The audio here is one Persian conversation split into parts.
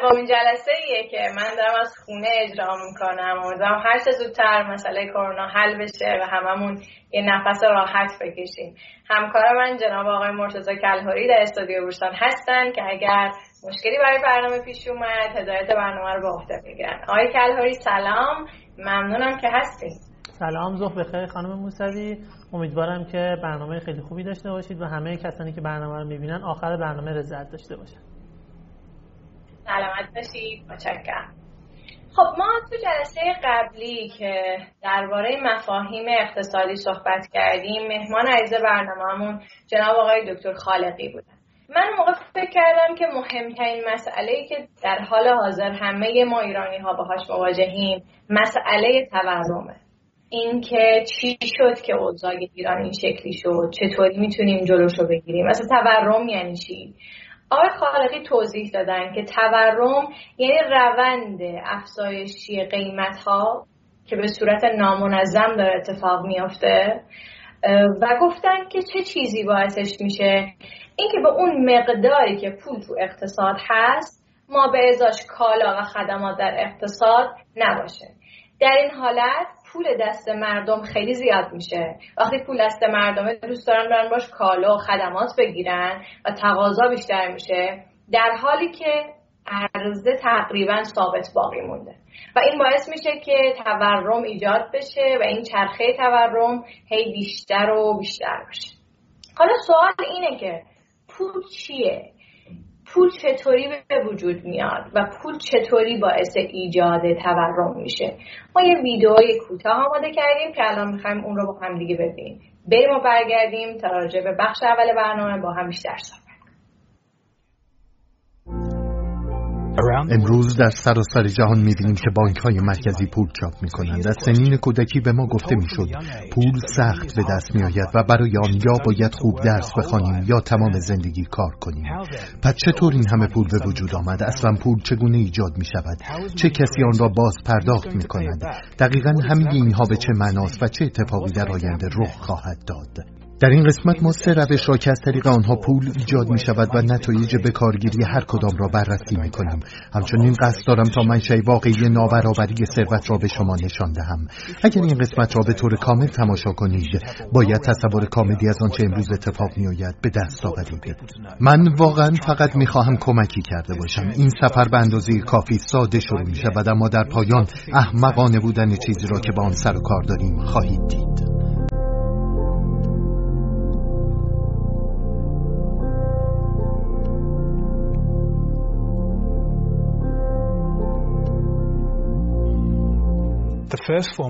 سومین جلسه ایه که من دارم از خونه اجرا می‌کنم. امیدوارم هر چه زودتر مسئله کرونا حل بشه و هممون یه نفس راحت بکشیم. همکار من جناب آقای مرتضی کلهوری در استودیو بورسان هستن که اگر مشکلی برای برنامه پیش اومد هدایت برنامه رو به عهده بگیرن آقای کلهوری سلام. ممنونم که هستید سلام زخ بخیر خانم موسوی. امیدوارم که برنامه خیلی خوبی داشته باشید و همه کسانی که برنامه رو می‌بینن آخر برنامه رضایت داشته باشن. سلامت باشید. متشکرم. خب ما تو جلسه قبلی که درباره مفاهیم اقتصادی صحبت کردیم مهمان عزیز برنامهمون جناب آقای دکتر خالقی بودن. من موقع فکر کردم که مهمترین مسئله که در حال حاضر همه ما ایرانی ها باهاش مواجهیم مسئله تورمه اینکه چی شد که اوضاع ایران این شکلی شد چطوری می‌تونیم جلوشو بگیریم؟ مثلا تورم یعنی چی؟ آقای خالقی توضیح دادن که تورم یعنی روند افزایشی قیمت ها که به صورت نامنظم داره اتفاق میافته و گفتن که چه چیزی باعثش میشه. اینکه به اون مقداری که پول تو اقتصاد هست ما به ازاش کالا و خدمات در اقتصاد نباشه. در این حالت پول دست مردم خیلی زیاد میشه. وقتی پول دست مردمه دوست دارن برن باش کالا و خدمات بگیرن و تقاضا بیشتر میشه. در حالی که عرضه تقریبا ثابت باقی مونده. و این باعث میشه که تورم ایجاد بشه و این چرخه تورم هی بیشتر و بیشتر بشه. حالا سوال اینه که پول چیه؟ پول چطوری به وجود میاد و پول چطوری باعث ایجاد تورم میشه. ما یه ویدئوی کوتاه آماده کردیم که الان می‌خوایم اون رو با هم دیگه ببینیم. بریم و برگردیم تا راجع به بخش اول برنامه با هم بیشتر امروز در سراسر جهان می‌بینیم که بانک های مرکزی پول چاپ می‌کنند. از سنین کودکی به ما گفته می‌شد پول سخت به دست میآید و برای آن یا باید خوب درس بخوانیم یا تمام زندگی کار کنیم. پس چطور این همه پول به وجود آمد؟ اصلا پول چگونه ایجاد می شود چه کسی آن را باز پرداخت می کند دقیقا همین اینها به چه معناست و چه اتفاقی در آینده رخ خواهد داد؟ در این قسمت ما سه روش را که از طریق آنها پول ایجاد می شود و نتایج بکارگیری هر کدام را بررسی می کنیم همچنین قصد دارم تا منشأ واقعی نابرابری ثروت را به شما نشان دهم. اگر این قسمت را به طور کامل تماشا کنید باید تصور کاملی از آنچه امروز اتفاق می آید به دست آورید. من واقعا فقط می خواهم کمکی کرده باشم. این سفر به اندازه کافی ساده شروع می شود اما در پایان احمقانه بودن چیزی را که با آن سر و کار داریم خواهید دید.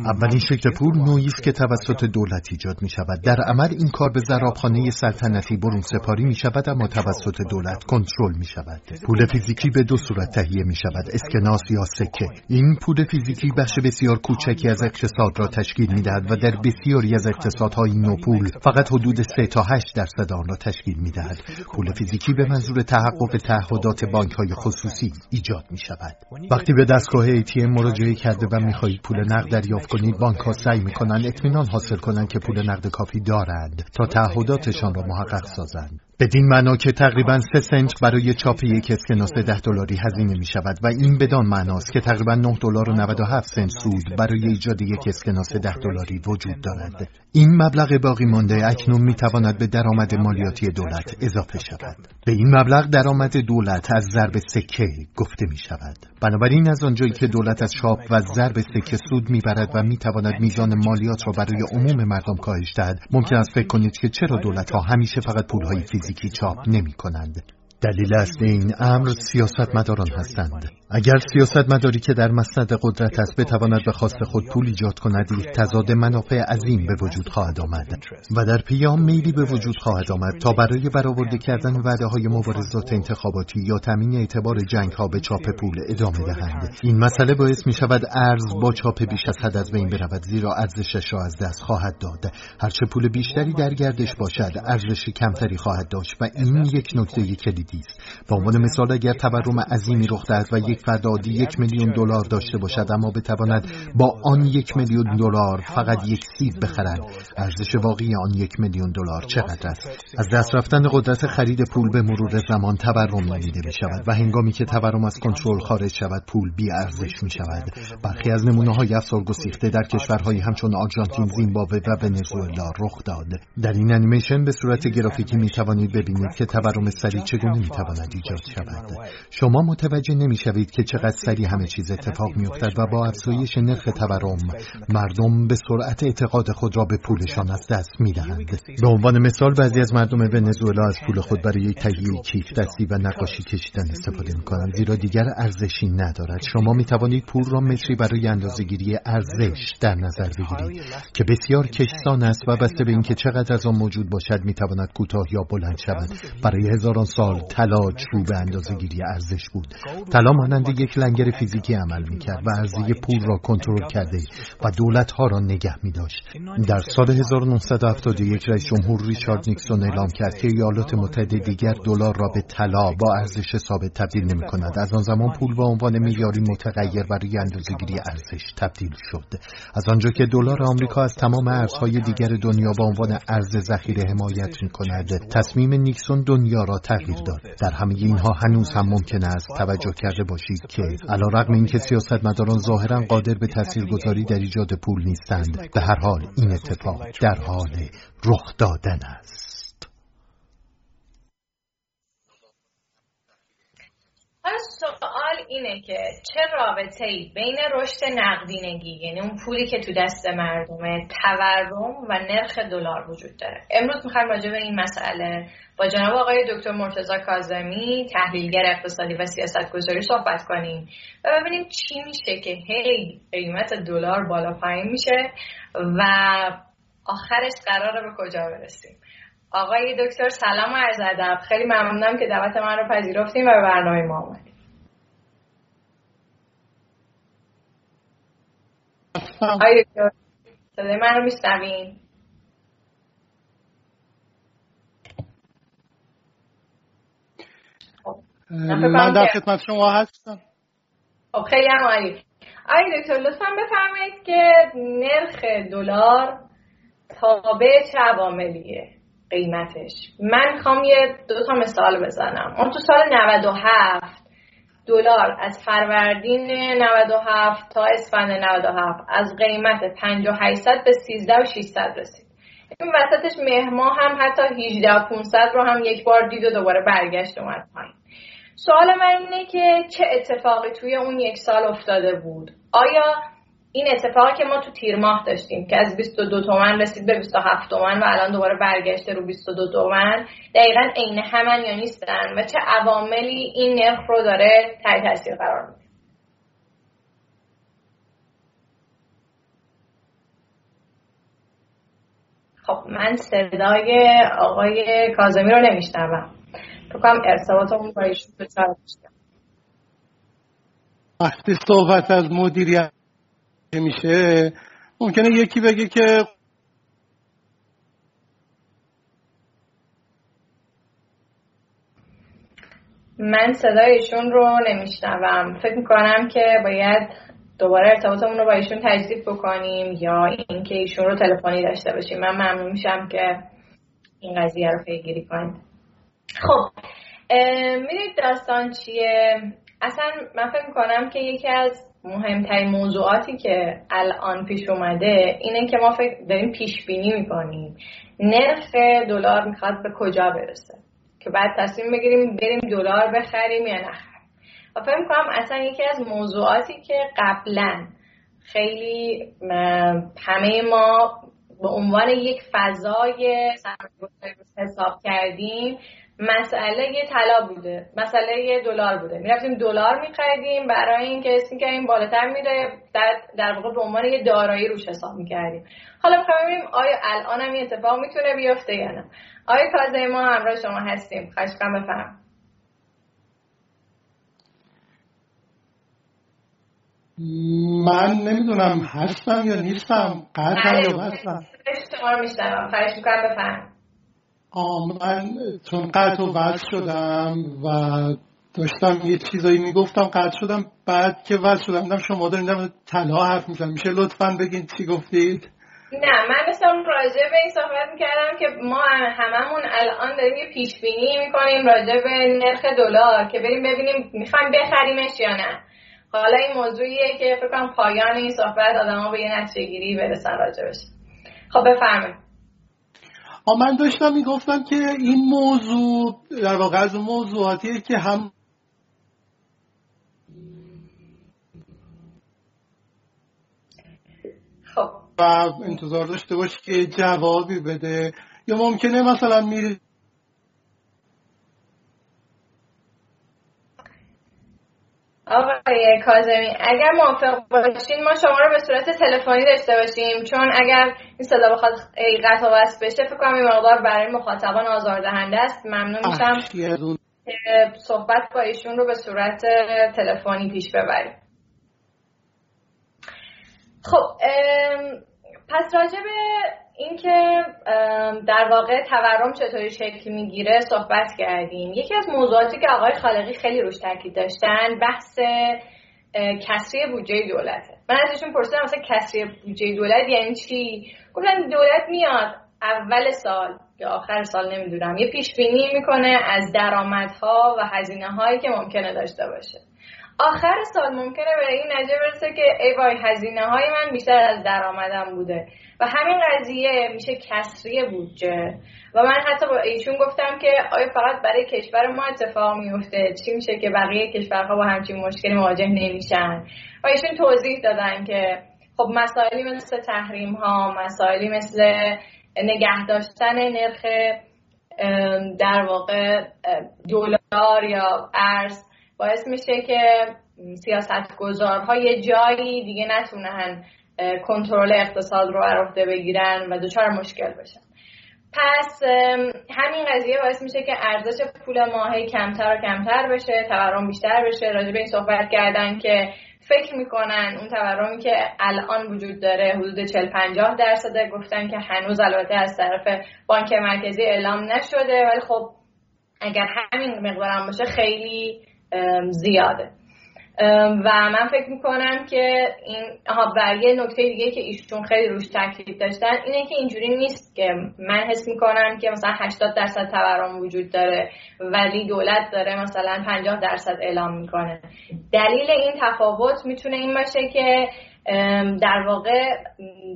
اولین شکل پول نوعی است که توسط دولت ایجاد می شود در عمل این کار به زرابخانه سلطنتی برون سپاری می شود اما توسط دولت کنترل می شود پول فیزیکی به دو صورت تهیه می شود اسکناس یا سکه. این پول فیزیکی بخش بسیار کوچکی از اقتصاد را تشکیل می دهد و در بسیاری از اقتصادهای نو پول فقط حدود 3 تا 8 درصد آن را تشکیل می دهد پول فیزیکی به منظور تحقق تعهدات بانک های خصوصی ایجاد می شود وقتی به دستگاه ATM مراجعه کرده و می خواهید پول نقد دریافت کنید بانک ها سعی می‌کنن اطمینان حاصل کنند که پول نقد کافی دارند تا تعهداتشان را محقق سازند. بدین معنا که تقریبا سه سنت برای چاپ یک اسکناس ده دلاری هزینه می شود و این بدان معناست که تقریبا 9 دلار و 97 سنت سود برای ایجاد یک اسکناس ده دلاری وجود دارد. این مبلغ باقی مانده اکنون می تواند به درآمد مالیاتی دولت اضافه شود. به این مبلغ درآمد دولت از ضرب سکه گفته می شود بنابراین از آنجایی که دولت از چاپ و ضرب سکه سود می‌برد و می تواند میزان مالیات را برای عموم مردم کاهش دهد ممکن است فکر کنید که چرا دولت ها همیشه فقط پولهای فیزیکی چاپ نمی کنند. دلیل اصلی این امر سیاستمداران هستند. اگر سیاستمداری که در مسند قدرت است بتواند به خواست خود پول ایجاد کند یک تضاد منافع عظیم به وجود خواهد آمد و در پیام میلی به وجود خواهد آمد تا برای برآورده کردن وعده های مبارزات انتخاباتی یا تامین اعتبار جنگ ها به چاپ پول ادامه دهند. این مسئله باعث می شود ارز با چاپ بیش از حد از بین برود زیرا ارزشش را از دست خواهد داد. هرچه پول بیشتری در گردش باشد ارزش کمتری خواهد داشت و این یک نکته کلیدی است. به عنوان مثال اگر تورم عظیمی رخ دهد و یک فرد عادی یک میلیون دلار داشته باشد اما بتواند با آن یک میلیون دلار فقط یک سیب بخرد ارزش واقعی آن یک میلیون دلار چقدر است از دست رفتن قدرت خرید پول به مرور زمان تورم نامیده می شود و هنگامی که تورم از کنترل خارج شود پول بی ارزش می شود برخی از نمونه های افسار گسیخته در کشورهایی همچون آرژانتین زیمبابوه و ونزوئلا رخ داد در این انیمیشن به صورت گرافیکی می توانید ببینید که تورم سریع چگونه می تواند ایجاد شود شما متوجه نمی شوید که چقدر سریع همه چیز اتفاق می افتد و با افزایش نرخ تورم مردم به سرعت اعتقاد خود را به پولشان از دست می دهند به عنوان مثال بعضی از مردم ونزوئلا از پول خود برای تهیه کیف دستی و نقاشی کشیدن استفاده می کنند زیرا دیگر ارزشی ندارد. شما می توانید پول را متری برای اندازهگیری ارزش در نظر بگیرید که بسیار کشسان است و بسته به اینکه چقدر از آن موجود باشد می تواند کوتاه یا بلند شود. برای هزاران سال طلا رو به اندازهگیری ارزش بود. طلا مانند یک لنگر فیزیکی عمل می کرد و ارزی پول را کنترل کرده و دولت ها را نگه می داشت در سال 1971 رئیس جمهور ریچارد نیکسون اعلام کرد که ایالات متحده دیگر دلار را به طلا با ارزش ثابت تبدیل نمی کند از آن زمان پول به عنوان معیاری متغیر برای اندازهگیری ارزش تبدیل شد. از آنجا که دلار آمریکا از تمام ارزهای دیگر دنیا به عنوان ارز ذخیره حمایت می کند تصمیم نیکسون دنیا را تغییر داد. در همه اینها هنوز هم ممکن است توجه کرده باشید که علا رقم اینکه سیاستمداران ظاهرا قادر به تاثیرگذاری در ایجاد پول نیستند به هر حال این اتفاق در حال رخ دادن است سوال اینه که چه رابطه ای بین رشد نقدینگی یعنی اون پولی که تو دست مردمه تورم و نرخ دلار وجود داره. امروز می‌خوایم راجع به این مسئله با جناب آقای دکتر مرتضی کاظمی تحلیلگر اقتصادی و سیاست گذاری صحبت کنیم و ببینیم چی میشه که هی قیمت دلار بالا پایین میشه و آخرش قراره به کجا برسیم. آقای دکتر سلام و عرض ادب. خیلی ممنونم که دعوت من رو پذیرفتیم و به برنامه ما آمدیم صدای من رو میشنوین من در خدمت شما هستم. خب خیلی هم عالی. آقای دکتر لطفا بفرمایید که نرخ دلار تابع چه عواملیه قیمتش. من می‌خوام یه دو تا مثال بزنم. اون تو سال 97 دلار از فروردین 97 تا اسفند 97 از قیمت 5800 به 13600 رسید. این وسطش مهما هم حتی 18500 رو هم یک بار دید و دوباره برگشت اومد پایین. سوال من اینه که چه اتفاقی توی اون یک سال افتاده بود؟ آیا این اتفاقی که ما تو تیر ماه داشتیم که از 22 تومن رسید به 27 تومن و الان دوباره برگشته رو 22 تومن دقیقا عین همن یا نیستن و چه عواملی این نرخ رو داره تحت تاثیر قرار میده. خب من صدای آقای کازمی رو نمیشنوم. تو کنم ارتباطمون با ایشون وقتی صحبت از مدیریت میشه ممکنه یکی بگه که من صدای ایشون رو نمیشنوم. فکر می‌کنم که باید دوباره ارتباطمون رو با ایشون تجدید بکنیم یا اینکه ایشون رو تلفنی داشته باشیم. من ممنون میشم که این قضیه رو پیگیری کنیم خب می‌دونید داستان چیه؟ اصلا من فکر می‌کنم که یکی از مهمترین موضوعاتی که الان پیش اومده اینه که ما فکر داریم پیش بینی می‌کنیم. نرخ دلار می‌خواد به کجا برسه؟ که بعد تصمیم بگیریم بریم دلار بخریم یا نخریم. و فکر می‌کنم اصلا یکی از موضوعاتی که قبلا خیلی همه ما به عنوان یک فضای حساب کردیم مسئله یه طلا بوده مسئله یه دلار بوده. می‌رفتیم دلار میخریدیم برای اینکه اسم که این بالاتر میره در, در واقع به عنوان یه دارایی روش حساب می‌کردیم حالا می‌خوایم ببینیم آیا الان هم این اتفاق می‌تونه بیفته یا نه. آیا کازه ما همراه شما هستیم. خشکم بفهم من نمی‌دونم هستم یا نیستم قطعا یا هستم خواهش می‌کنم بفهم من چون قطع و وصل شدم و داشتم یه چیزایی می‌گفتم قطع شدم بعد که وصل شدم دیدم شما دارین طلا حرف میزن میشه لطفا بگین چی گفتید؟ نه من داشتم راجع به این صحبت می‌کردم که ما هممون الان داریم یه پیش بینی می‌کنیم راجع به نرخ دلار که بریم ببینیم می‌خوایم بخریمش یا نه. حالا این موضوعیه که فکر کنم پایان این صحبت آدما به یه نتیجه گیری برسن راجبش. خب بفرمایید. من داشتم می‌گفتم که این موضوع در واقع از اون موضوعاتیه که هم خب. و انتظار داشته باشی که جوابی بده. یا ممکنه مثلا میری آقای کازمی اگر موافق باشین ما شما رو به صورت تلفنی داشته باشیم. چون اگر این صدا بخواد قطع و وصل بشه فکر کنم این مقدار برای مخاطبان آزاردهنده است. ممنون میشم که صحبت با ایشون رو به صورت تلفنی پیش ببریم خب پس راجع به اینکه در واقع تورم چطوری شکل می‌گیره صحبت کردیم. یکی از موضوعاتی که آقای خالقی خیلی روش تاکید داشتن بحث کسری بودجه دولته. من ازشون پرسیدم مثلا کسری بودجه دولت یعنی چی؟ گفتن دولت میاد اول سال یا آخر سال نمی‌دونم یه پیش بینی می‌کنه از درآمدها و هزینه هایی که ممکنه داشته باشه. آخر سال ممکنه به این نتیجه برسه که ای وای هزینه های من بیشتر از درآمدم بوده. و همین قضیه میشه کسری بودجه. و من حتی با ایشون گفتم که آیا فقط برای کشور ما اتفاق میفته چی میشه که بقیه کشورها با همچین مشکلی مواجه نمیشن؟ و ایشون توضیح دادن که خب مسائلی مثل تحریم ها مسائلی مثل نگه داشتن نرخ در واقع دلار یا ارز باعث میشه که سیاست گذارها یه جایی دیگه نتونن کنترل اقتصاد رو عهده بگیرن و دچار مشکل بشن. پس همین قضیه باعث میشه که ارزش پول ماهی کمتر و کمتر بشه تورم بیشتر بشه. راجع به این صحبت کردن که فکر می‌کنن اون تورمی که الان وجود داره حدود 40 50 درصده. گفتن که هنوز البته از طرف بانک مرکزی اعلام نشده. ولی خب اگر همین مقدارم باشه خیلی زیاده. و من فکر می‌کنم که این و یه نکته دیگه که ایشون خیلی روش تاکید داشتن اینه که اینجوری نیست که من حس می‌کنم که مثلا 80 درصد تورم وجود داره ولی دولت داره مثلا 50 درصد اعلام می‌کنه. دلیل این تفاوت می‌تونه این باشه که در واقع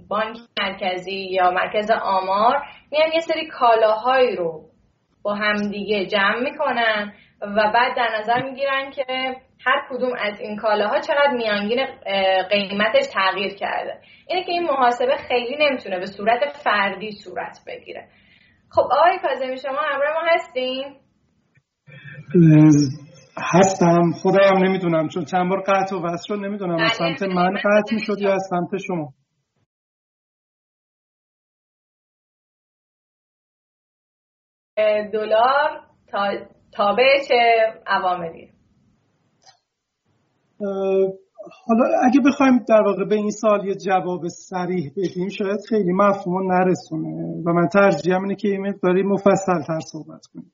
بانک مرکزی یا مرکز آمار میان یه سری کالاهایی رو با همدیگه جمع می‌کنن و بعد در نظر می‌گیرن که هر کدوم از این کالاها چقدر میانگین قیمتش تغییر کرده. اینه که این محاسبه خیلی نمی‌تونه به صورت فردی صورت بگیره. خب آقای کاظمی شما همراه ما هستین؟ هستم. خودم نمی‌دونم چون چند بار قطع و وصل شد نمی‌دونم. از سمت من قطع می‌شد یا از سمت شما؟ دلار تا تابع چه عواملی؟ حالا اگه بخوایم در واقع به این سال یه جواب سریح بدیم شاید خیلی مفهوم نرسونه و من ترجیحم اینه که این مقداری مفصل تر صحبت کنیم.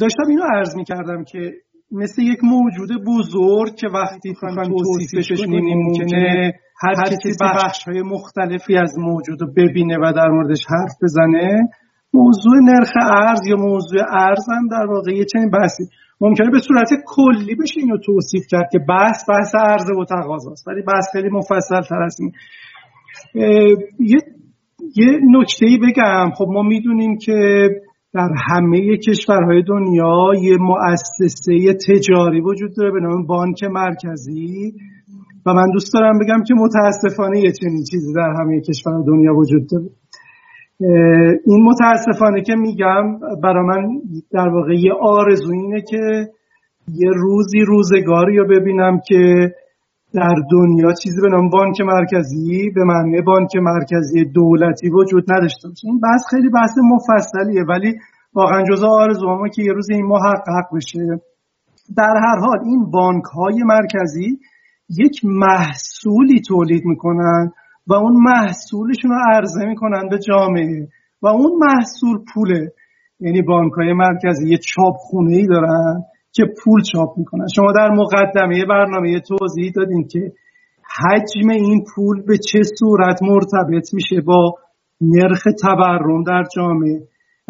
داشتم اینو عرض می‌کردم که مثل یک موجود بزرگ که وقتی خواهیم توصیفش کنیم ممکنه هر کسی بخش های مختلفی از موجود رو ببینه و در موردش حرف بزنه. موضوع نرخ ارز یا موضوع ارز هم در واقع یه چنین بحثی. ممکنه به صورت کلی بشه اینو توصیف کرد که بحث بحث عرضه و تقاضاست. ولی بحث خیلی مفصل تر از یه یه نکته ای بگم. خب ما می‌دونیم که در همه کشورهای دنیا یه مؤسسه تجاری وجود داره به نام بانک مرکزی. و من دوست دارم بگم که متاسفانه یه چنین چیزی در همه کشورهای دنیا وجود داره. این متاسفانه که میگم برای من در واقع یه آرزو اینه که یه روزی روزگاری رو ببینم که در دنیا چیزی به نام بانک مرکزی به معنی بانک مرکزی دولتی وجود نداشته باشه. این بحث خیلی بحث مفصلیه ولی واقعا جزا آرزو که یه روز این محقق بشه. در هر حال این بانک های مرکزی یک محصولی تولید می‌کنن و اون محصولشون رو عرضه می‌کنن به جامعه. و اون محصول پوله. یعنی بانک های مرکزی یه چاپخونه ای دارن که پول چاپ می‌کنن. شما در مقدمه برنامه توضیح دادین که حجم این پول به چه صورت مرتبط میشه با نرخ تورم در جامعه.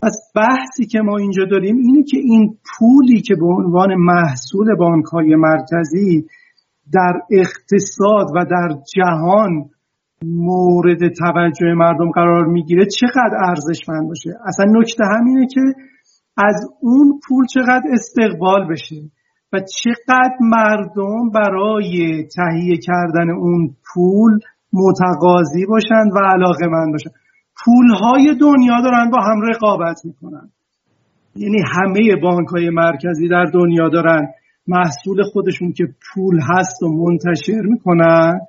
پس بحثی که ما اینجا داریم اینه که این پولی که به عنوان محصول بانک های مرکزی در اقتصاد و در جهان مورد توجه مردم قرار می‌گیره چقدر ارزشمند باشه؟ اصلا نکته همینه که از اون پول چقدر استقبال بشه و چقدر مردم برای تهیه کردن اون پول متقاضی باشند و علاقه من باشن. پول های دنیا دارن با هم رقابت می‌کنن. یعنی همه بانک های مرکزی در دنیا دارن. محصول خودشون که پول هست و منتشر می‌کنن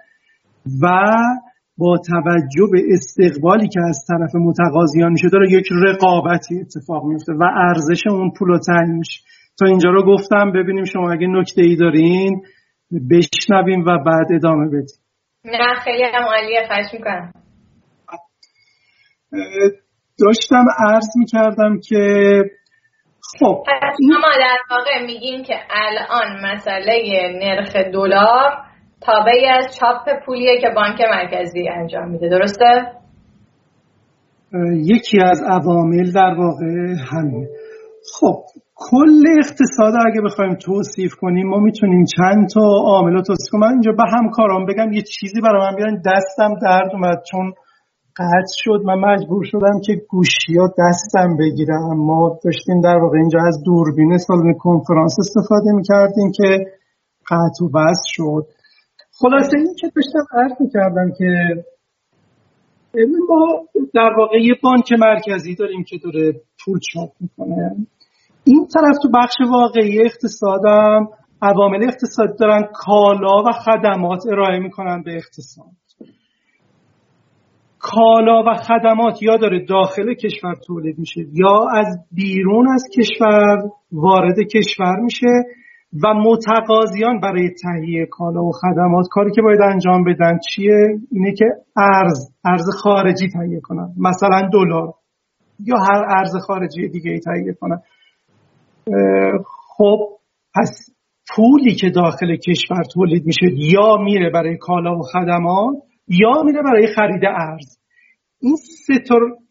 و با توجه به استقبالی که از طرف متقاضیان میشه داره یک رقابتی اتفاق میفته و ارزش اون پول رو تعیین میشه. تا اینجا رو گفتم ببینیم شما اگه نکته ای دارین بشنویم و بعد ادامه بدیم. نه خیلی هم عالیه خواهش می‌کنم. داشتم عرض می‌کردم که خب ما در واقع میگیم که الان مسئله نرخ دلار تابعی از چاپ پولیه که بانک مرکزی انجام میده. درسته؟ یکی از عوامل در واقع همین. خب کل اقتصاد اگه بخوایم توصیف کنیم ما می‌تونیم چند تا عامل توصیف کنیم. من اینجا به همکاران بگم یه چیزی برای من بیان دستم درد اومد چون قطع شد. من مجبور شدم که گوشی ها دستم بگیرم ما داشتیم در واقع اینجا از دوربین سالن کنفرانس استفاده می‌کردیم که قطع و بس شد. خلاصه این که داشتم عرض می‌کردم که ما در واقع یه بانک مرکزی داریم که داره پول چاپ می‌کنه. این طرف تو بخش واقعی اقتصادم عوامل اقتصاد دارن کالا و خدمات ارائه می‌کنن به اقتصاد. کالا و خدمات یا داره داخل کشور تولید میشه یا از بیرون از کشور وارد کشور میشه. و متقاضیان برای تهیه کالا و خدمات کاری که باید انجام بدن چیه؟ اینه که ارز ارز خارجی تهیه کنن. مثلا دلار. یا هر ارز خارجی دیگه ای تهیه کنن. خب پس پولی که داخل کشور تولید میشه یا میره برای کالا و خدمات یا میره برای خرید ارز. این سه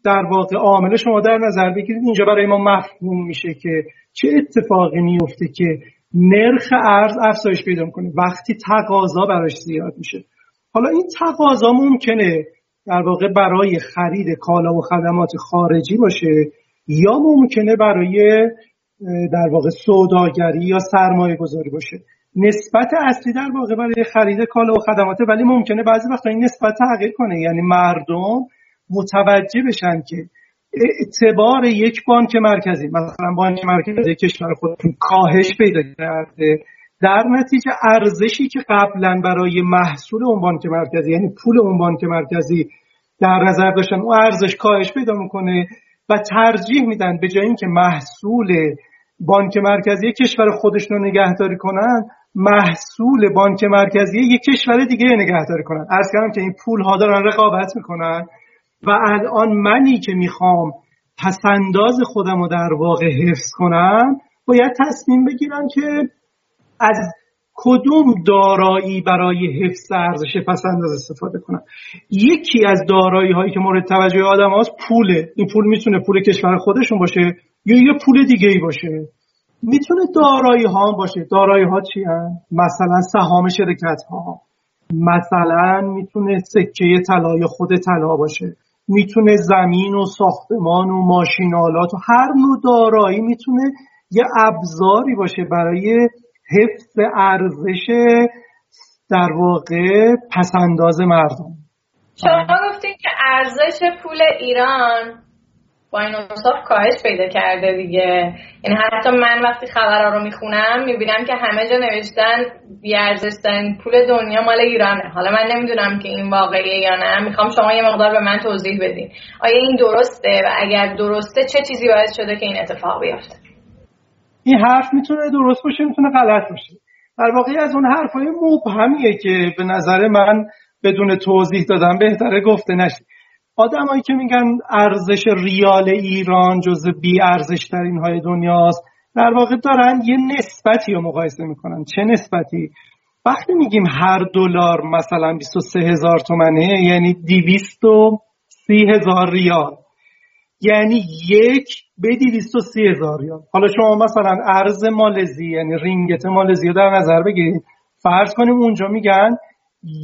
در واقع عامل شما در نظر بگیرید. اینجا برای ما مفهوم میشه که چه اتفاقی میفته که نرخ ارز افزایش پیدا کنه وقتی تقاضا براش زیاد میشه. حالا این تقاضا ممکنه در واقع برای خرید کالا و خدمات خارجی باشه یا ممکنه برای در واقع سوداگری یا سرمایه گذاری باشه. نسبت اصلی در واقع برای خرید کالا و خدمات ولی ممکنه بعضی وقتا این نسبت تغییر کنه. یعنی مردم متوجه بشن که اعتبار یک بانک مرکزی مثلا بانک مرکزی کشور خودتون کاهش پیدا کرده. در نتیجه ارزشی که قبلا برای محصول اون بانک مرکزی یعنی پول اون بانک مرکزی در نظر داشتن اون ارزش کاهش پیدا می‌کنه و ترجیح میدن به جای اینکه محصول بانک مرکزی کشور خودشون رو نگهداری کنن محصول بانک مرکزی یک کشور دیگه نگهداری کنن. از کردم که این پول ها دارن رقابت می‌کنن. و الان منی که می‌خوام پسنداز خودم رو در واقع حفظ کنم باید تصمیم بگیرم که از کدوم دارایی برای حفظ ارزش پسنداز استفاده کنم. یکی از دارایی هایی که مورد توجه آدم هاست پوله. این پول می‌تونه پول کشور خودشون باشه یا یه پول دیگه ای باشه. می‌تونه دارایی ها باشه. دارایی ها چی هم؟ مثلا سهام شرکت ها مثلا می‌تونه سکه طلای خود طلا باشه. می‌تونه زمین و ساختمان و ماشینالات و هر نوع دارایی می‌تونه یه ابزاری باشه برای حفظ ارزش در واقع پسنداز مردم. شما گفتین که ارزش پول ایران با این انصاف کاهش پیدا کرده دیگه. یعنی حتی من وقتی خبرها رو می‌خونم می‌بینم که همه جا نوشتن بیارزشترین پول دنیا مال ایرانه. حالا من نمی‌دونم که این واقعیه یا نه. می‌خوام شما یه مقدار به من توضیح بدین. آیا این درسته؟ و اگر درسته چه چیزی باعث شده که این اتفاق بیفته؟ این حرف می‌تونه درست باشه می‌تونه غلط باشه. در واقع از اون حرفای مبهمیه که به نظر من بدون توضیح دادم بهتره گفته نشه. آدمایی که میگن ارزش ریال ایران جز بی ارزش ترین های دنیاست در واقع دارن یه نسبتی رو مقایسه می‌کنن. چه نسبتی؟ وقتی میگیم هر دلار مثلا 23 هزار تومنه یعنی 230 هزار ریال. یعنی یک به 230 هزار ریال. حالا شما مثلا ارز مالزی یعنی رینگت مالزی رو در نظر بگیرید. فرض کنیم اونجا میگن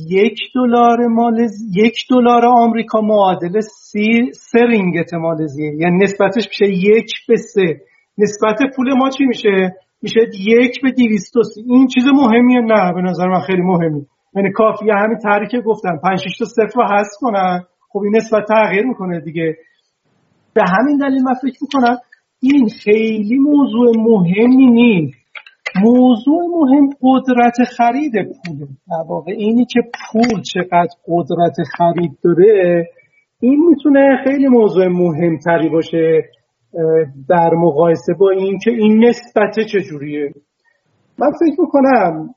یک دلار مالز یک دلار آمریکا معادل سی سه رینگت مالزیه یعنی نسبتش میشه یک به سه. نسبت پول ما چی میشه؟ میشه یک به دیویست این چیز مهمیه؟ نه به نظر من خیلی مهمی. یعنی کافیه. همین تحریک گفتن پنج تا صفر رو حذف کنن. خب این نسبت تغییر می‌کنه دیگه. به همین دلیل من فکر می‌کنم این خیلی موضوع مهمی نیست. موضوع مهم قدرت خرید پوله در واقع اینی که پول چقدر قدرت خرید داره این می‌تونه خیلی موضوع مهمتری باشه در مقایسه با اینکه این نسبت چجوریه. من فکر می‌کنم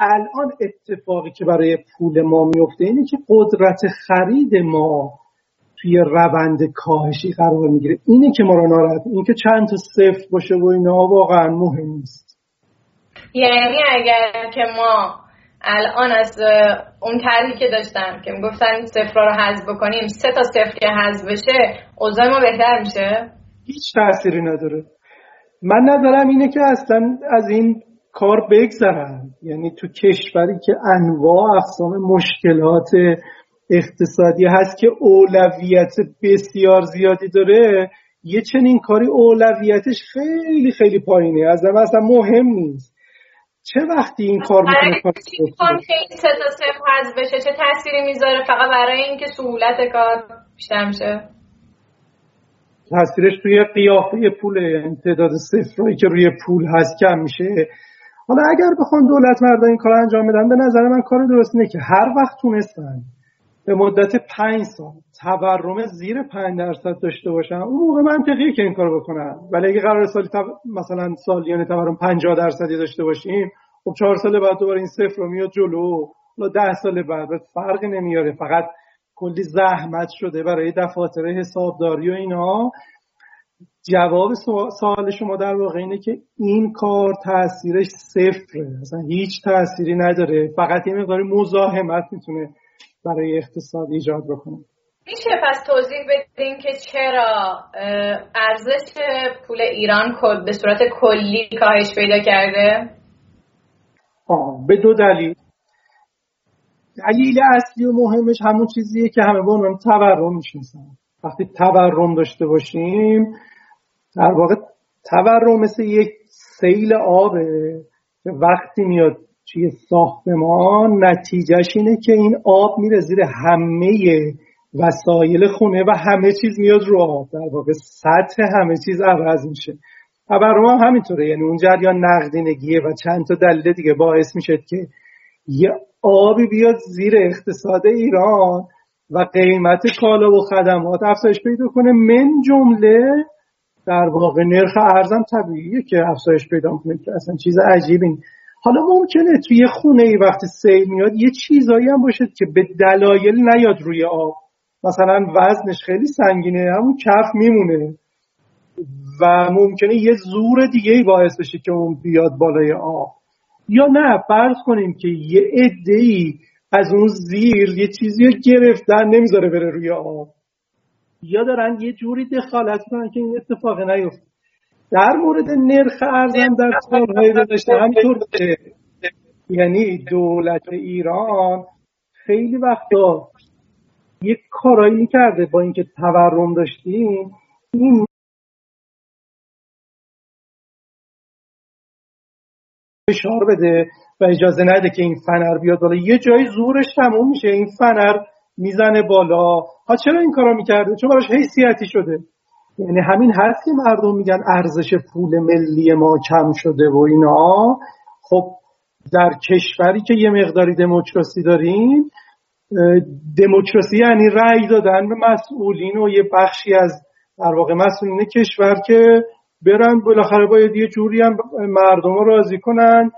الان اتفاقی که برای پول ما میفته اینه که قدرت خرید ما توی روند کاهشی قرار می‌گیره. اینه که ما رو ناراحت این که چند تا صفر باشه و اینا واقعا مهم نیست. یعنی اگر که ما الان از اون طرحی که داشتن که می‌گفتن صفر رو حذف بکنیم سه تا صفر که حذف بشه اوضاع ما بهتر میشه؟ هیچ تأثیری نداره. من ندارم اینه که اصلا از این کار بگذرم یعنی تو کشوری که انواع اقسام مشکلات اقتصادی هست که اولویت بسیار زیادی داره یه چنین کاری اولویتش خیلی خیلی پایینه. از اصلا مهم نیست. چه وقتی این کار می‌کنه کار خیلی سه تا صفر بشه چه تأثیری می‌ذاره؟ فقط برای اینکه سهولت کار بیشتر میشه. تاثیرش توی قیافه پول یعنی تعداد صفرهایی که روی پول هست کم میشه. حالا اگر بخوان دولت مردم این کار انجام بدن به نظر من کار درست اینه که هر وقت تونستن به مدت پنج سال. تورم زیر پنج درصد داشته باشن. اون موقع منطقیه که این کار بکنن. ولی اگه قرار سالی تب... مثلا سالیان تورم 50 درصدی داشته باشیم خب چهار سال بعد دوباره این صفر رو میاد جلو. حالا ده سال بعد فرقی نمیاره. فقط کلی زحمت شده برای دفاتر حسابداری و اینا. جواب سوال شما در واقع اینه که این کار تاثیرش صفره. اصلا هیچ تاثیری نداره. فقط یه مقداری مزاحمت می‌تونه برای اقتصاد ایجاد بکنه میشه پس توضیح بدین که چرا ارزش پول ایران به صورت کلی کاهش پیدا کرده؟ آه به دو دلیل. دلیل اصلی و مهمش همون چیزیه که همه به عنوان تورم می‌شناسن. وقتی تورم داشته باشیم در واقع تورم مثل یک سیل آبه که وقتی میاد توی ساختمان نتیجهش اینه که این آب میره زیر همه وسایل خونه و همه چیز میاد رو آب. در واقع سطح همه چیز عوض میشه. تورم هم همینطوره. یعنی اون جریان نقدینگیه و چند تا دلیل دیگه باعث میشه که یه آبی بیاد زیر اقتصاد ایران و قیمت کالا و خدمات افزایش پیدا کنه. من جمله در واقع نرخ ارزم طبیعیه که افزایش پیدا کنه اصلا چیز عجیبی حالا ممکنه توی خونه ای وقتی سیل میاد یه چیزایی هم باشه که به دلایل نیاد روی آب. مثلا وزنش خیلی سنگینه همون کف میمونه. و ممکنه یه زور دیگه ای باعث بشه که اون بیاد بالای آب. یا نه فرض کنیم که یه عده ای از اون زیر یه چیزی رو گرفتن نمی‌ذاره بره روی آب. یا دارن یه جوری دخالت کنن که این اتفاق نیفته در مورد نرخ ارزم در سالهای گذشته همینطور یعنی دولت ایران خیلی وقتا یک کارایی می‌کرده با اینکه تورم داشتیم. این فشار بده و اجازه نده که این فنر بیاد بالا. یه جایی زورش تموم میشه این فنر می‌زنه بالا. ها چرا این کارا می‌کرده؟ چون براش حیثیتی شده. یعنی همین هست که مردم میگن ارزش پول ملی ما کم شده و اینا. خب در کشوری که یه مقداری دموکراسی داریم دموکراسی یعنی رأی دادن به مسئولین و یه بخشی از در واقع مسئولین کشور که برن بالاخره باید یه جوری هم مردم رو راضی کنن.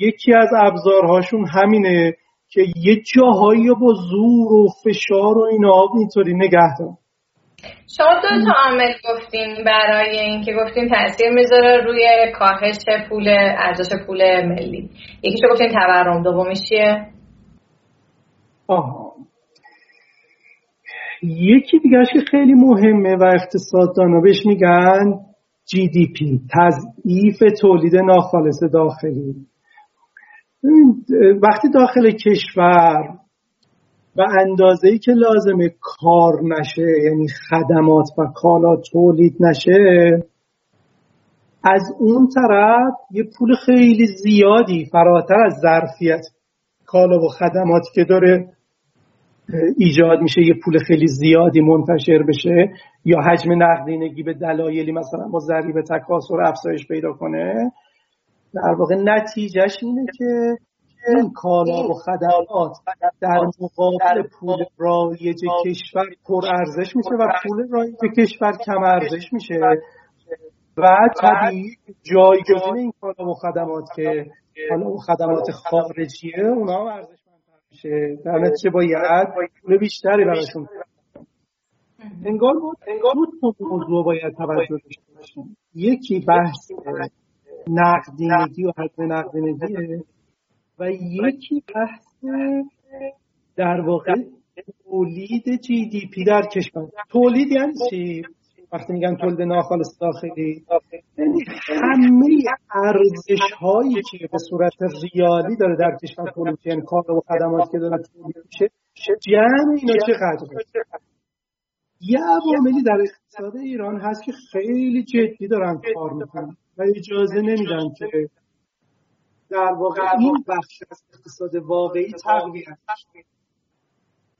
یکی از ابزارهاشون همینه که یه جاهایی با زور و فشار و اینا اینطوری نگه دارن شما دو تا عامل گفتیم برای اینکه گفتیم تاثیر می‌ذاره روی کاهش پول ارزش پول ملی. یکیشو گفتیم تورم دومیش چیه؟ آها. یکی دیگرش که خیلی مهمه و اقتصاددانا بهش میگن GDP تضعیف تولید ناخالص داخلی. وقتی داخل کشور و اندازه ای که لازمه کار نشه یعنی خدمات و کالا تولید نشه از اون طرف یه پول خیلی زیادی فراتر از ظرفیت کالا و خدماتی که داره ایجاد میشه یه پول خیلی زیادی منتشر بشه. یا حجم نقدینگی به دلایلی مثلا با ضریب تکاسر افزایش پیدا کنه. در واقع نتیجهش اینه که این کالا و خدمات در مقابل پول رایج کشور پر ارزش میشه و پول رایج کشور کم ارزش میشه. و طبیعی جایگزین این کالا و خدمات که کالا و خدمات خارجیه اونا هم ارزش میشه. در نتیجه باید پول بیشتری براشون. انگار انگار دو موضوع باید توجه داشته باشیم. یکی بحث نقدینگی و حجم نقدینگیه. و یکی بحث در واقع تولید جی دی پی در کشور. تولید یعنی چی؟ وقتی میگن تولید ناخالص داخلی یعنی همه ارزش هایی که به صورت ریالی داره در کشور تولید یعنی کار و خدماتی که داره تولید میشه جمع اینا چقدر یه عواملی در اقتصاد ایران هست که خیلی جدی دارن کار می‌کنن و اجازه نمیدن که در واقع این بخش از اقتصاد واقعی تقویت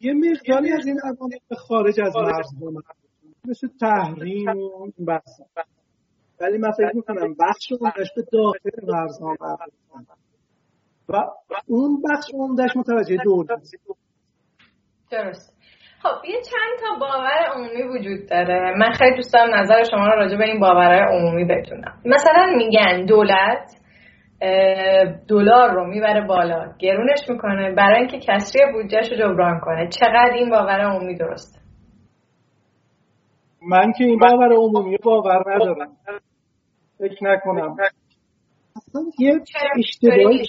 یه مقداری از این عوامل به خارج از مرزها مثل تحریم و این بحث. ولی من فکر می‌کنم بخش عمدهش به داخل مرزها و اون بخش عمدهش متوجه دولت درست. خب یه چند تا باور عمومی وجود داره. من خیلی دوست دارم نظر شما رو راجع به این باورهای عمومی بتونم مثلا میگن دولت دلار رو می‌بره بالا. گرونش می‌کنه. برای اینکه کسری بودجهش رو جبران کنه. چقدر این باور عمومی درسته؟ من که این باور عمومی باور ندارم. فکر نکنم. اصلا یه اشتباهی پیش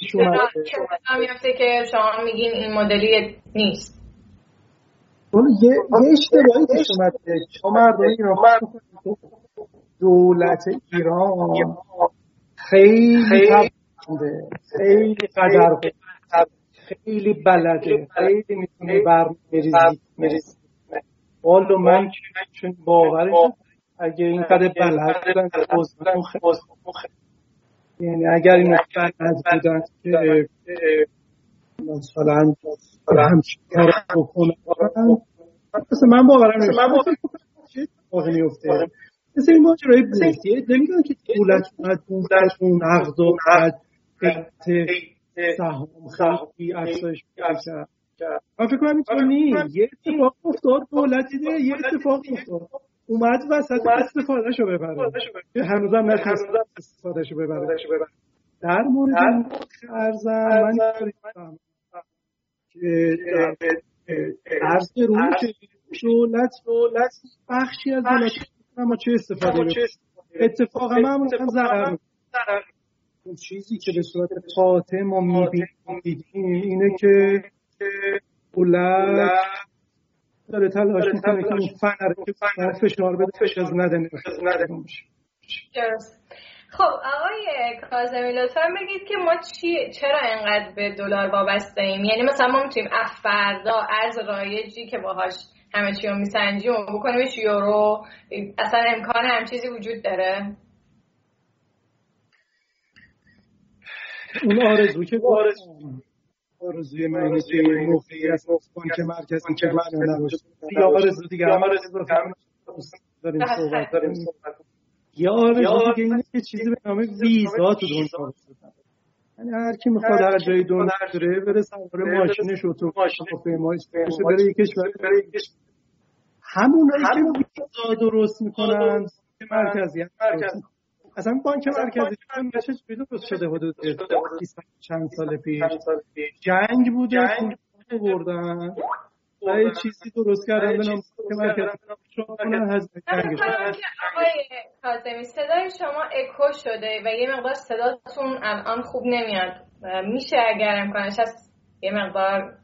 که شما میگین این مدلی نیست؟ یه اشتباهی پیش اومده. شما مردم ایران دولت ایران خیلی خیلی قدر خیلی بلده. خیلی می‌تونه برمیریزی والا من چون باورش اگه این قدر بلد بودن یعنی اگر این بلد بودن که مثلا همچین کار بکنن. مثلا من باورم نمیشه. چه اتفاقی میفته مثل این ماجرای بورسیه نمیگن که دولت اومد بورسشون نقد و قیمت سهام خیلی افزایش کرد من فکر کنم اینطور نیست. یه اتفاق افتاد دولت دیده یه اتفاق افتاد. اومد وسط استفاده شو ببره. هنوزم نتونست استفاده شو ببره. در مورد ارزم من که ارز که دولت دولت بخشی از دولت اما چه استفاده اتفاقا معمولا ضرر اون چیزی که به صورت قاطع ما می‌بینیم اینه که دولت داره تلاش می‌کنه که اون فنر که فشار بده فشار نده خب آقای کاظمی لطفا بگید که ما چی چرا اینقدر به دلار وابسته ایم؟ یعنی مثلا ما می‌تونیم فردا ارز رایجی که باهاش همه چی رو میسنجیم و بکنیمش یورو. اصلا امکان هم چیزی وجود داره؟ اون آرزو که آرزوی من که موقعیت بانک مرکزی که من نباشه یا آرزو دیگه هم آرزو داریم. صحبت داریم یا آرزو دیگه اینه که چیزی به نام ویزا تو دنیا یعنی هر کی می‌خواد هر جای دنیا بره بره سوار ماشینش اتومبیل بره یک کشور بره یک کشور. همونایی که ویزا درست می‌کنن مرکزیت اصلا بانک مرکزی چجوری درست شده حدود چند سال پیش. جنگ بوده بردن و یه چیزی درست کردن به نام آقای کاظمی صدای شما اکو شده و یه مقدار صداتون الان خوب نمیاد. میشه اگر امکانش هست یه مقدار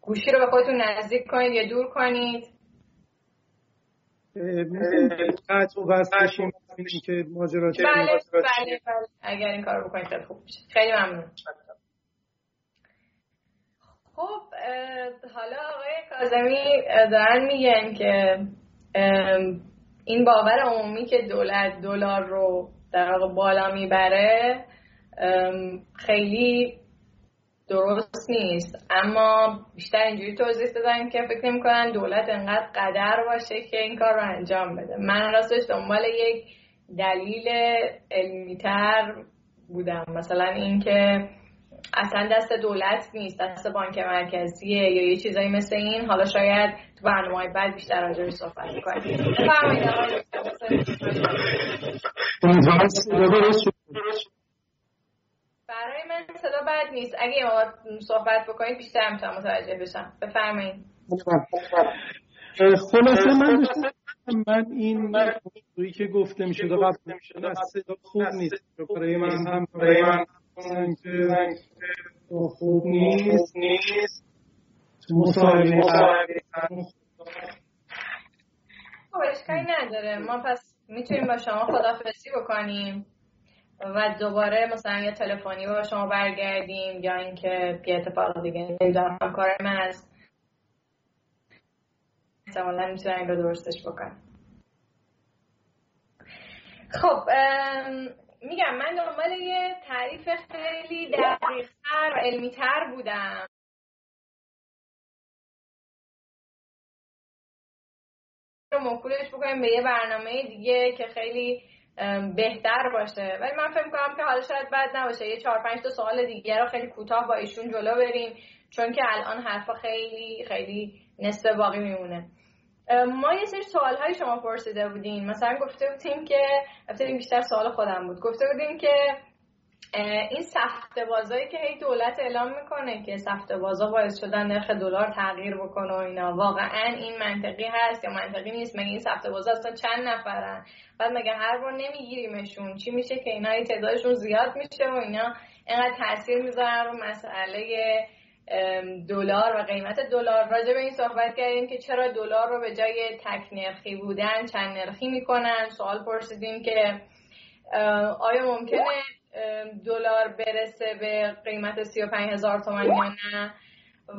گوشی رو به خودتون نزدیک کنید یا دور کنید. قطع و وصل بشیم که ماجرا بله بله بله. اگر این کار بکنید خیلی خوب میشه خیلی ممنون. خب حالا آقای کازمی دارن میگن که این باور عمومی که دولت دلار رو در واقع بالا می‌بره خیلی درست نیست. اما بیشتر اینجوری توضیح دادن که فکر نمی‌کنن دولت انقدر قدر باشه که این کار رو انجام بده. من راستش دنبال یک دلیل علمیتر بودم. مثلا اینکه اصلا دست دولت نیست دست بانک مرکزیه یا یه چیزایی مثل این. حالا شاید تو برنامه بعد بیشتر راجع به صحبت کنیم برای من صدا بد نیست. اگه ما صحبت بکنید بیشتر می‌تونم متوجه بشم. بفرمایید. خلاصه من من این موضوعی که گفته می‌شد قبل صدا خوب نیست. برای من هم برای من خوب نیست. نیست. مصاحبه خب اشکالی نداره. ما پس می‌تونیم با شما خدافزی بکنیم و دوباره مثلا یه تلفنی با شما برگردیم یا اینکه یه اتفاق دیگه نمی‌دونم کار من از احتمالا می‌تونم این رو درستش بکنم خب میگم من دنبال یه تعریف خیلی دقیقتر و علمیتر بودم. رو موکولش بکنیم به یه برنامه دیگه که خیلی بهتر باشه. ولی من فکر کنم که حالا شاید بد نباشه. یه چهار پنج تا سوال دیگه رو خیلی کوتاه با ایشون جلو بریم. چون که الان حرفا خیلی خیلی نصف باقی میمونه. ما یه سری سوال های شما پرسیده بودیم. مثلا گفته بودیم که این بیشتر سوال خودم بود. گفته بودیم که این سخت بازایی که هی دولت اعلام می‌کنه که سخت بازا باعث شدن نرخ دلار تغییر بکنه و اینا واقعا این منطقی هست یا منطقی نیست؟ مگه این سخت بازا اصلا چند نفرن؟ بعد مگه هر بار نمیگیریمشون؟ چی میشه که اینا تعدادشون زیاد میشه و اینا اینقدر تاثیر می‌ذارن رو مسئله دلار و قیمت دلار. راجع به این صحبت کردیم که چرا دلار رو به جای تک نرخی بودن چند نرخی می‌کنن. سوال پرسیدیم که آیا ممکنه دلار برسه به قیمت 35 هزار تومن یا نه؟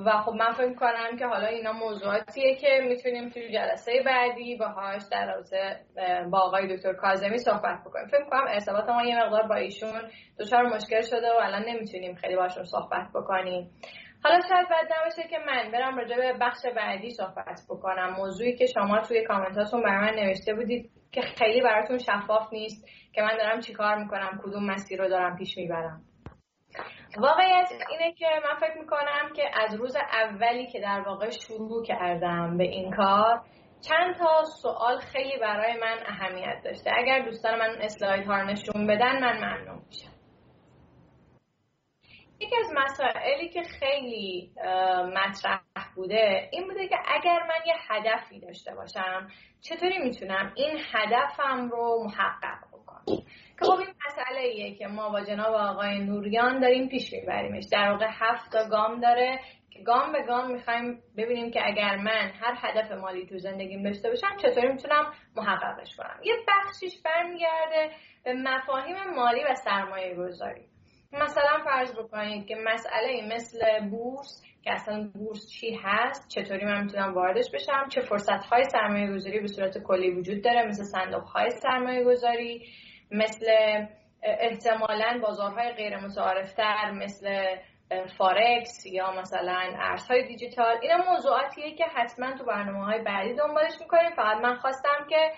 و خب من فکر کنم که حالا اینا موضوعاتیه که می‌تونیم توی جلسه بعدی باهاش در رابطه با آقای دکتر کاظمی صحبت بکنیم. فکر کنم ارتباط ما یه مقدار با ایشون دچار مشکل شده و الان نمی‌تونیم خیلی باشون صحبت بکنیم. حالا شاید بد نباشه که من برم راجع به بخش بعدی صحبت بکنم. موضوعی که شما توی کامنتاتون برای من نوشته بودید که خیلی براتون شفاف نیست که من دارم چیکار می‌کنم کدوم مسیر رو دارم پیش می‌برم. واقعیت اینه که من فکر می‌کنم که از روز اولی که در واقع شروع کردم به این کار چند تا سوال خیلی برای من اهمیت داشته. اگر دوستان من اسلاید ها رو نشون بدن من ممنون میشم. یکی از مسائلی که خیلی مطرح بوده این بوده که اگر من یه هدفی داشته باشم چطوری می‌تونم این هدفم رو محقق بکنم؟ که خب این مسئله ایه که ما با جناب آقای نوریان داریم پیش میبریمش. در واقع هفت تا گام داره که گام به گام می‌خوایم ببینیم که اگر من هر هدف مالی تو زندگیم داشته باشم چطوری می‌تونم محققش کنم. یه بخشیش برمیگرده به مفاهیم مالی و سرمایه گذاری مثلا فرض بکنید که مسئله مثل بورس که اصلا بورس چی هست چطوری من می‌تونم واردش بشم چه فرصت های سرمایه گذاری به صورت کلی وجود داره مثل صندوق های سرمایه گذاری مثل احتمالا بازارهای غیر متعارفتر مثل فارکس یا مثلا ارزهای دیجیتال. اینا موضوعاتیه که حتما تو برنامه های بعدی دنبالش می‌کنیم. فقط من خواستم که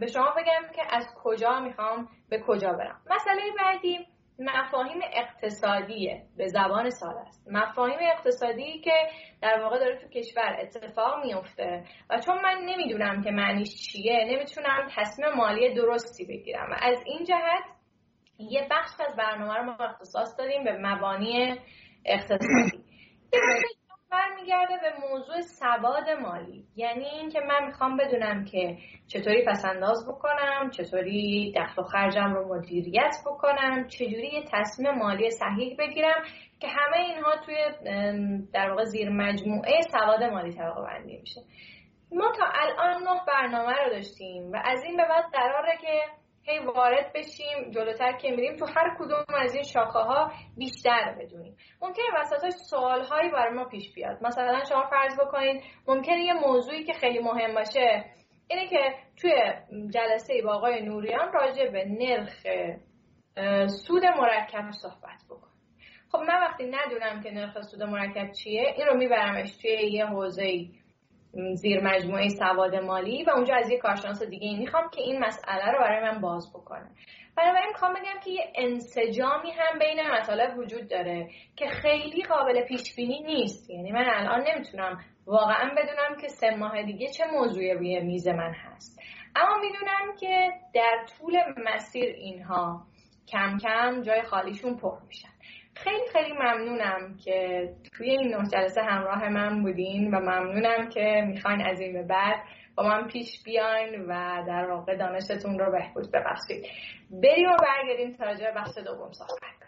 به شما بگم که از کجا می‌خوام به کجا برم. مسئله بعدی مفاهیم اقتصادیه به زبان سال است. مفاهیم اقتصادی که در واقع داره تو کشور اتفاق میفته و چون من نمی‌دونم که معنیش چیه نمی‌تونم تصمیم مالی درستی بگیرم. و از این جهت یه بخش از برنامه رو ما اختصاص دادیم به مبانی اقتصادی. برمیگرده به موضوع سواد مالی. یعنی اینکه من می‌خوام بدونم که چطوری پسنداز بکنم چطوری دخل و خرجم رو مدیریت بکنم چجوری یه تصمیم مالی صحیح بگیرم که همه اینها توی در واقع زیر مجموعه سواد مالی طبقه بندی میشه. ما تا الان نه برنامه رو داشتیم و از این به بعد قراره که هی وارد بشیم جلوتر که میریم. تو هر کدوم از این شاخه ها بیشتر بدونیم. ممکنه وسطاش سوال هایی برای ما پیش بیاد. مثلا شما فرض بکنید ممکنه یه موضوعی که خیلی مهم باشه اینه که توی جلسه با آقای نوریان راجع به نرخ سود مرکب صحبت بکن خب من وقتی ندونم که نرخ سود مرکب چیه این رو میبرمش توی یه حوزه زیر مجموعه سواد مالی و اونجا از یه کارشناس دیگه می‌خوام که این مسئله رو برای من باز بکنه. بنابراین می‌خوام بگم که یه انسجامی هم بین مطالب وجود داره که خیلی قابل پیش بینی نیست. یعنی من الان نمی‌تونم واقعا بدونم که سه ماه دیگه چه موضوعی روی میز من هست. اما می‌دونم که در طول مسیر اینها کم کم جای خالیشون پر میشن. خیلی خیلی ممنونم که توی این نه جلسه همراه من بودین و ممنونم که می‌خواین از این به بعد با من پیش بیاین و در واقع دانشتون رو بهبود ببخشید. بریم و برگردیم تا بخش دوم صحبت.